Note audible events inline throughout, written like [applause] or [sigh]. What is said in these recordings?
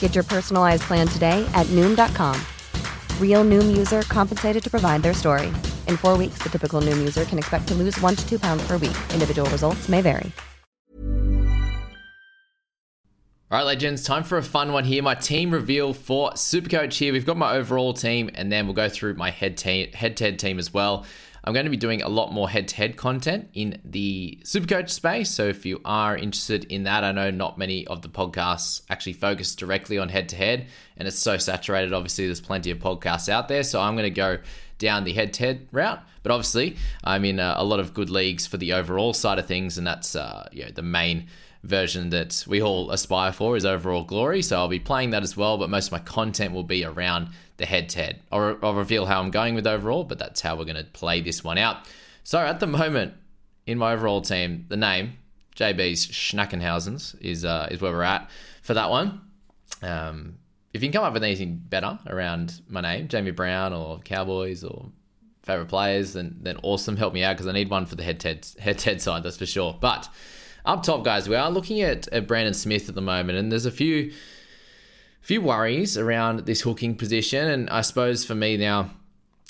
Get your personalized plan today at Noom.com. Real Noom user compensated to provide their story. In four weeks, the typical Noom user can expect to lose one to two pounds per week. Individual results may vary. All right, legends, time for a fun one here. My team reveal for Supercoach here. We've got my overall team, and then we'll go through my head to head team as well. I'm going to be doing a lot more head to head content in the Supercoach space. So if you are interested in that, I know not many of the podcasts actually focus directly on head to head, and it's so saturated. Obviously, there's plenty of podcasts out there. So I'm going to go down the head to head route. But obviously, I'm in a, a, lot of good leagues for the overall side of things, and that's uh, you know, the main version that we all aspire for is overall glory. So I'll be playing that as well, but most of my content will be around the head to head. I'll reveal how I'm going with overall, but that's how we're going to play this one out. So at the moment, in my overall team, the name JB's Schnackenhausens is uh, is where we're at for that one. Um, if you can come up with anything better around my name, Jamie Brown or Cowboys or favorite players, then then awesome. Help me out because I need one for the head to head, side, that's for sure. But up top, guys, we are looking at, at Brandon Smith at the moment, and there's a few few worries around this hooking position, and I suppose for me now,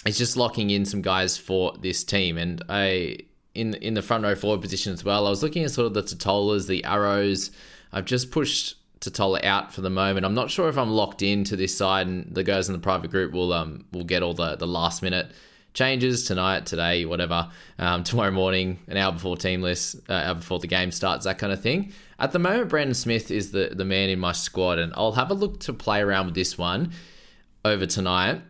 it's just locking in some guys for this team, and I in in the front row forward position as well. I was looking at sort of the Tatolas, the arrows. I've just pushed Tatola out for the moment. I'm not sure if I'm locked into this side, and the guys in the private group will um will get all the the last minute changes tonight, today, whatever, um, [laughs] tomorrow morning, an hour before team list, uh, hour before the game starts, that kind of thing. At the moment, Brandon Smith is the, the man in my squad, and I'll have a look to play around with this one over tonight.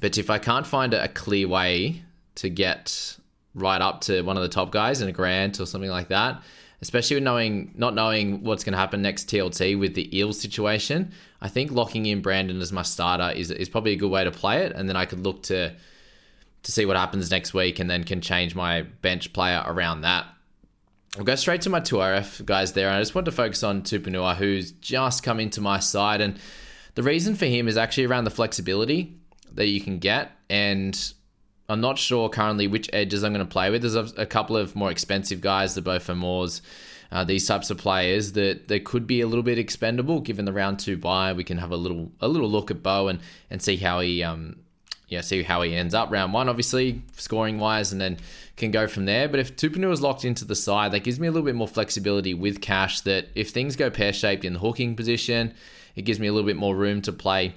But if I can't find a clear way to get right up to one of the top guys in a grant or something like that, especially with knowing not knowing what's going to happen next TLT with the Eels situation, I think locking in Brandon as my starter is is probably a good way to play it, and then I could look to to see what happens next week and then can change my bench player around that. I'll go straight to my 2RF guys there. I just want to focus on Tupouniua, who's just come into my side. And the reason for him is actually around the flexibility that you can get. And I'm not sure currently which edges I'm going to play with. There's a, a couple of more expensive guys, the Beau Fermors, uh, these types of players that, that could be a little bit expendable given the round two buy. We can have a little a little look at Beau and, and see how he um, yeah, see how he ends up round one, obviously, scoring wise, and then can go from there. But if Tupouniua is locked into the side, that gives me a little bit more flexibility with cash that if things go pear shaped in the hooking position, it gives me a little bit more room to play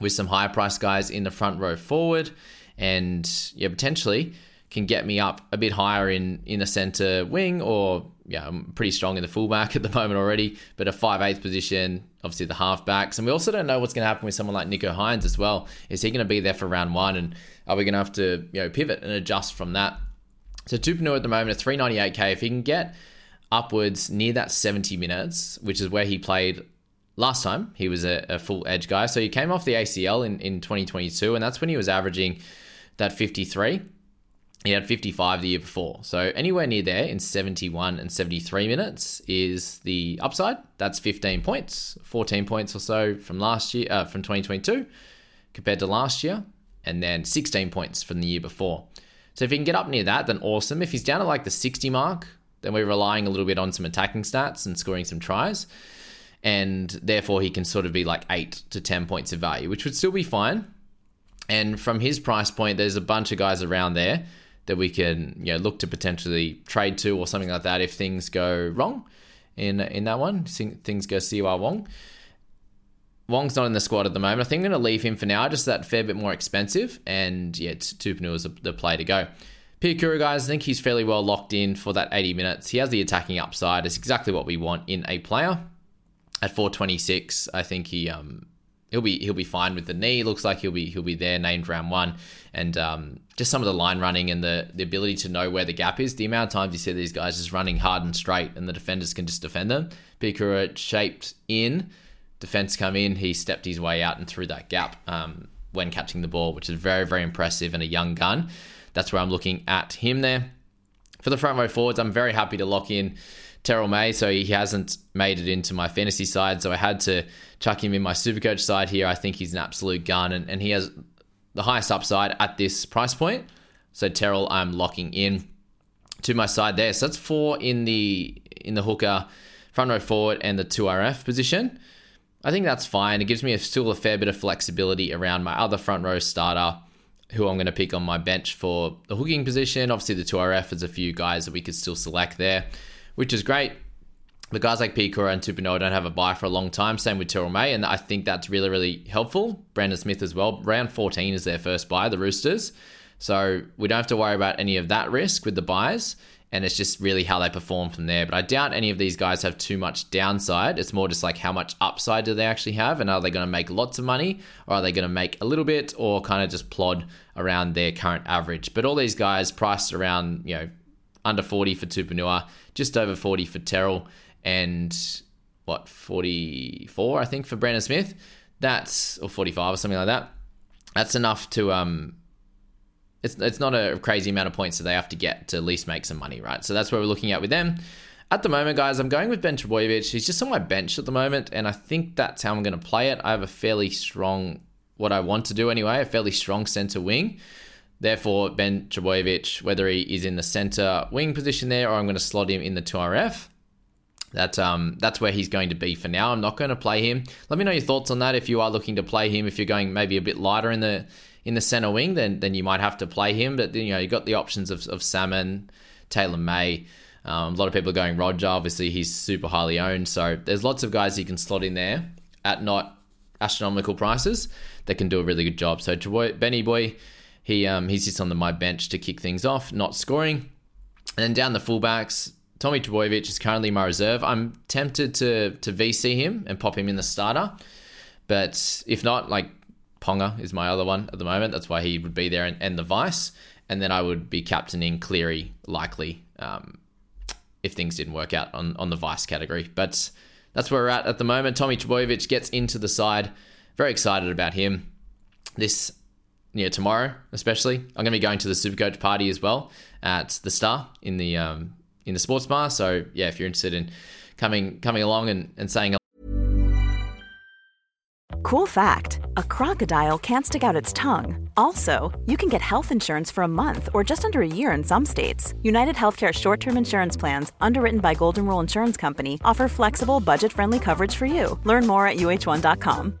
with some higher price guys in the front row forward. And yeah, potentially can get me up a bit higher in in a center wing or yeah, I'm pretty strong in the fullback [laughs] at the moment already, but a 5 8 position, obviously the halfbacks. And we also don't know what's going to happen with someone like Nicho Hynes as well. Is he going to be there for round one? And are we going to have to you know pivot and adjust from that? So Tupouniua at the moment at 398k. If he can get upwards near that 70 minutes, which is where he played last time, he was a, a full edge guy. So he came off the ACL in, in 2022, and that's when he was averaging that 53 He had 55 the year before. So anywhere near there in 71 and 73 minutes is the upside. That's 15 points, 14 points or so from last year, uh, from 2022 compared to last year, and then 16 points from the year before. So if he can get up near that, then awesome. If he's down at like the 60 mark, then we're relying a little bit on some attacking stats and scoring some tries. And therefore, he can sort of be like 8 to 10 points of value, which would still be fine. And from his price point, there's a bunch of guys around there that we can you know look to potentially trade to or something like that if things go wrong in in that one. Things go Siua Wong. Wong's not in the squad at the moment. I think I'm going to leave him for now, just that fair bit more expensive. And yeah, Tupouniua is the play to go. Piakura, guys, I think he's fairly well locked in for that 80 minutes. He has the attacking upside. It's exactly what we want in a player. At 426, I think he um, he'll be he'll be fine with the knee. Looks like he'll be he'll be there named round one, and um, just some of the line running and the the ability to know where the gap is. The amount of times you see these guys just running hard and straight, and the defenders can just defend them. Piakura shaped in, defense come in. He stepped his way out and through that gap um, when catching the ball, which is very very impressive and a young gun. That's where I'm looking at him there. For the front row forwards, I'm very happy to lock in Terrell May, so he hasn't made it into my fantasy side. So I had to chuck him in my Supercoach side here. I think he's an absolute gun, and, and he has the highest upside at this price point. So Terrell, I'm locking in to my side there. So that's four in the in the hooker, front row forward, and the two RF position. I think that's fine. It gives me a, still a fair bit of flexibility around my other front row starter, who I'm going to pick on my bench for the hooking position. Obviously, the two RF is a few guys that we could still select there which is great. The guys like Piakura and Tupouniua don't have a buy for a long time. Same with Terrell May, and I think that's really, really helpful. Brandon Smith as well. Round 14 is their first buy, the Roosters. So we don't have to worry about any of that risk with the buys, and it's just really how they perform from there. But I doubt any of these guys have too much downside. It's more just like how much upside do they actually have, and are they going to make lots of money, or are they going to make a little bit, or kind of just plod around their current average? But all these guys priced around, you know, under 40 for Tupouniua, just over 40 for Terrell, and what, 44, I think, for Brandon Smith. That's, or 45 or something like that. That's enough to, um, it's, it's not a crazy amount of points that they have to get to at least make some money, right? So that's where we're looking at with them. At the moment, guys, I'm going with Ben Trbojevic. He's just on my bench at the moment, and I think that's how I'm going to play it. I have a fairly strong, what I want to do anyway, a fairly strong center wing. Therefore, Ben Trbojevic, whether he is in the center wing position there or I'm going to slot him in the 2RF, that, um, that's where he's going to be for now. I'm not going to play him. Let me know your thoughts on that. If you are looking to play him, if you're going maybe a bit lighter in the in the center wing, then then you might have to play him. But you know you've got the options of, of Salmon, Taylan May. Um, a lot of people are going Roger. Obviously, he's super highly owned. So there's lots of guys you can slot in there at not astronomical prices that can do a really good job. So Benny Boy he um, he sits on the my bench to kick things off, not scoring. And then down the fullbacks, Tommy Trbojevic is currently my reserve. I'm tempted to to VC him and pop him in the starter, but if not, like Ponga is my other one at the moment. That's why he would be there and, and the vice. And then I would be captaining Cleary likely um, if things didn't work out on, on the vice category. But that's where we're at at the moment. Tommy Trbojevic gets into the side. Very excited about him. This yeah, tomorrow especially. I'm going to be going to the Supercoach party as well at the Star in the um, in the sports bar. So yeah, if you're interested in coming coming along and, and saying Cool fact a crocodile can't stick out its tongue. Also, you can get health insurance for a month or just under a year in some states. United Healthcare short term insurance plans, underwritten by Golden Rule Insurance Company, offer flexible, budget friendly coverage for you. Learn more at uh1.com.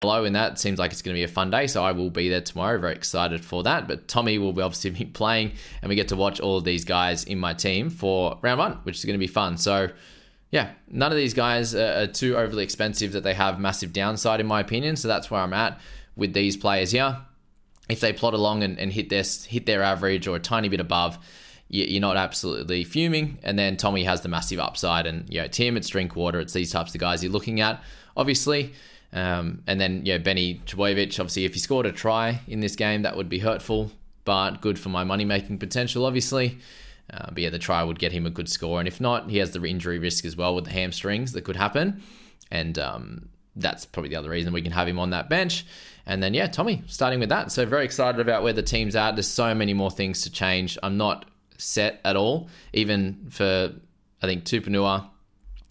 below in that. Seems like it's going to be a fun day, so I will be there tomorrow. Very excited for that. But Tommy will be [laughs] obviously be playing, and we get to watch all of these guys in my team for round one, which is going to be fun. So, yeah, none of these guys are too overly expensive that they have massive downside, in my opinion. So that's where I'm at with these players here. If they plot along and, and hit their hit their average or a tiny bit above, you're not absolutely fuming. And then Tommy has the massive upside, and you know Tim, it's Drinkwater, it's these types of guys you're looking at, obviously. Um, and then, yeah, Benny Trbojevic, obviously, if he scored a try in this game, that would be hurtful, but good for my money making potential, obviously. Uh, but yeah, the try would get him a good score. And if not, he has the injury risk as well with the hamstrings that could happen. And um, that's probably the other reason we can have him on that bench. And then, yeah, Tommy, starting with that. So, very excited about where the team's at. There's so many more things to change. I'm not set at all, even for, I think, Tupouniua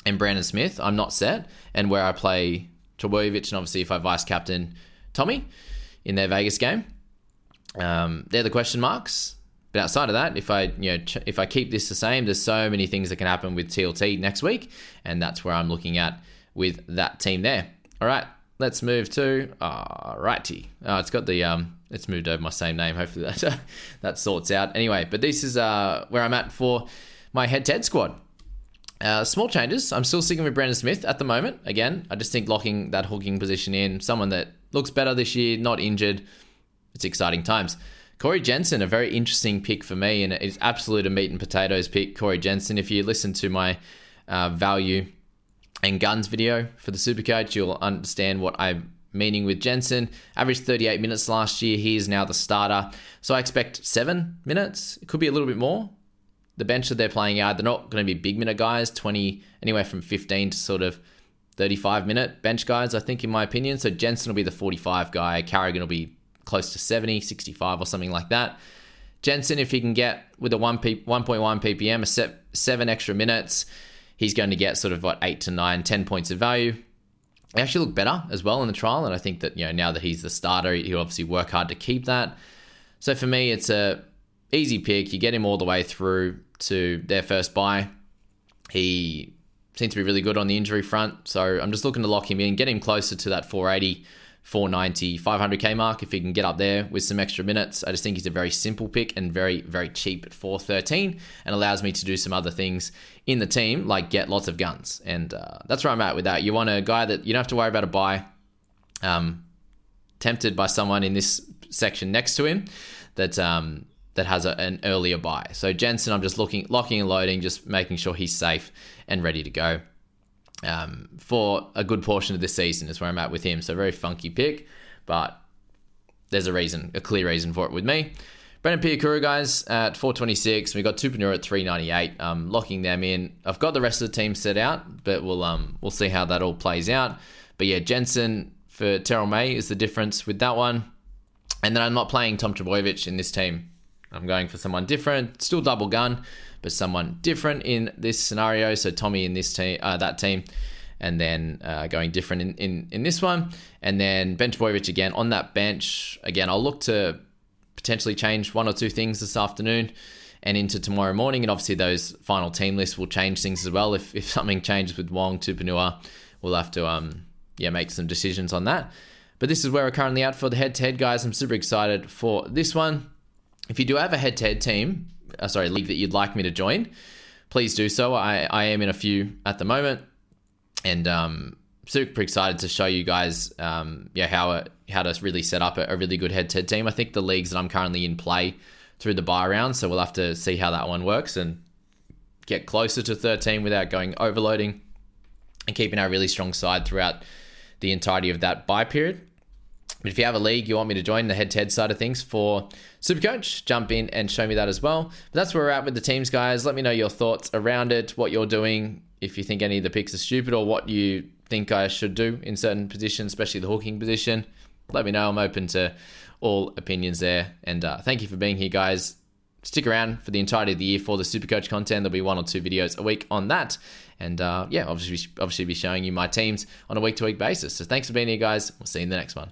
and Brandon Smith. I'm not set. And where I play Trbojevic, and obviously if I vice captain Tommy in their Vegas game. Um, they're the question marks. But outside of that, if I you know if I keep this the same, there's so many things that can happen with TLT next week, and that's where I'm looking at with that team there. All right, let's move to uh, righty. Oh, it's got the um, it's moved over my same name. Hopefully [laughs] that that sorts out. Anyway, but this is uh where I'm at for my head-to-head squad. Uh, small changes. I'm still sticking with Brandon Smith at the moment. Again, I just think locking that hooking position in, someone that looks better this year, not injured. It's exciting times. Corey Jensen, a very interesting pick for me, and it's absolute a meat and potatoes pick. Corey Jensen. If you listen to my uh, value and guns video for the Supercoach, you'll understand what I'm meaning with Jensen. Averaged 38 minutes last year. He is now the starter. So I expect seven minutes. It could be a little bit more the bench that they're playing out, they're not going to be big minute guys, 20, anywhere from 15 to sort of 35 minute bench guys, I think, in my opinion. So Jensen will be the 45 guy, Carrigan will be close to 70, 65 or something like that. Jensen, if he can get with a 1 P, 1.1 ppm, a set, seven extra minutes, he's going to get sort of what, eight to nine, 10 points of value. He actually looked better as well in the trial, and I think that you know now that he's the starter, he'll obviously work hard to keep that. So for me, it's a easy pick. You get him all the way through to their first buy. He seems to be really good on the injury front. So I'm just looking to lock him in, get him closer to that 480, 490, 500k mark if he can get up there with some extra minutes. I just think he's a very simple pick and very, very cheap at 413 and allows me to do some other things in the team, like get lots of guns. And uh, that's where I'm at with that. You want a guy that you don't have to worry about a buy. Um, tempted by someone in this section next to him that um, that has a, an earlier buy. So Jensen, I'm just looking, locking and loading, just making sure he's safe and ready to go. Um, for a good portion of this season is where I'm at with him. So very funky pick, but there's a reason, a clear reason for it with me. Brendan Piakura, guys, at 426. We got Tupouniua at 398. Um, locking them in. I've got the rest of the team set out, but we'll um we'll see how that all plays out. But yeah, Jensen for Terrell May is the difference with that one. And then I'm not playing Tom Trbojevic in this team. I'm going for someone different, still double gun, but someone different in this scenario. So Tommy in this team, uh, that team, and then uh, going different in, in, in this one. And then Ben Trbojevic again on that bench. Again, I'll look to potentially change one or two things this afternoon and into tomorrow morning. And obviously, those final team lists will change things as well. If, if something changes with Wong, Tupouniua, we'll have to um, yeah make some decisions on that. But this is where we're currently at for the head to head, guys. I'm super excited for this one. If you do have a head to head team, uh, sorry, league that you'd like me to join, please do so. I, I am in a few at the moment, and um, super excited to show you guys, um, yeah, how how to really set up a, a really good head to head team. I think the leagues that I'm currently in play through the buy round, so we'll have to see how that one works and get closer to 13 without going overloading and keeping our really strong side throughout the entirety of that buy period. But if you have a league you want me to join the head to head side of things for Supercoach, jump in and show me that as well. But that's where we're at with the teams, guys. Let me know your thoughts around it, what you're doing, if you think any of the picks are stupid or what you think I should do in certain positions, especially the hooking position. Let me know. I'm open to all opinions there. And uh, thank you for being here, guys. Stick around for the entirety of the year for the Supercoach content. There'll be one or two videos a week on that. And uh, yeah, obviously, obviously be showing you my teams on a week to week basis. So thanks for being here, guys. We'll see you in the next one.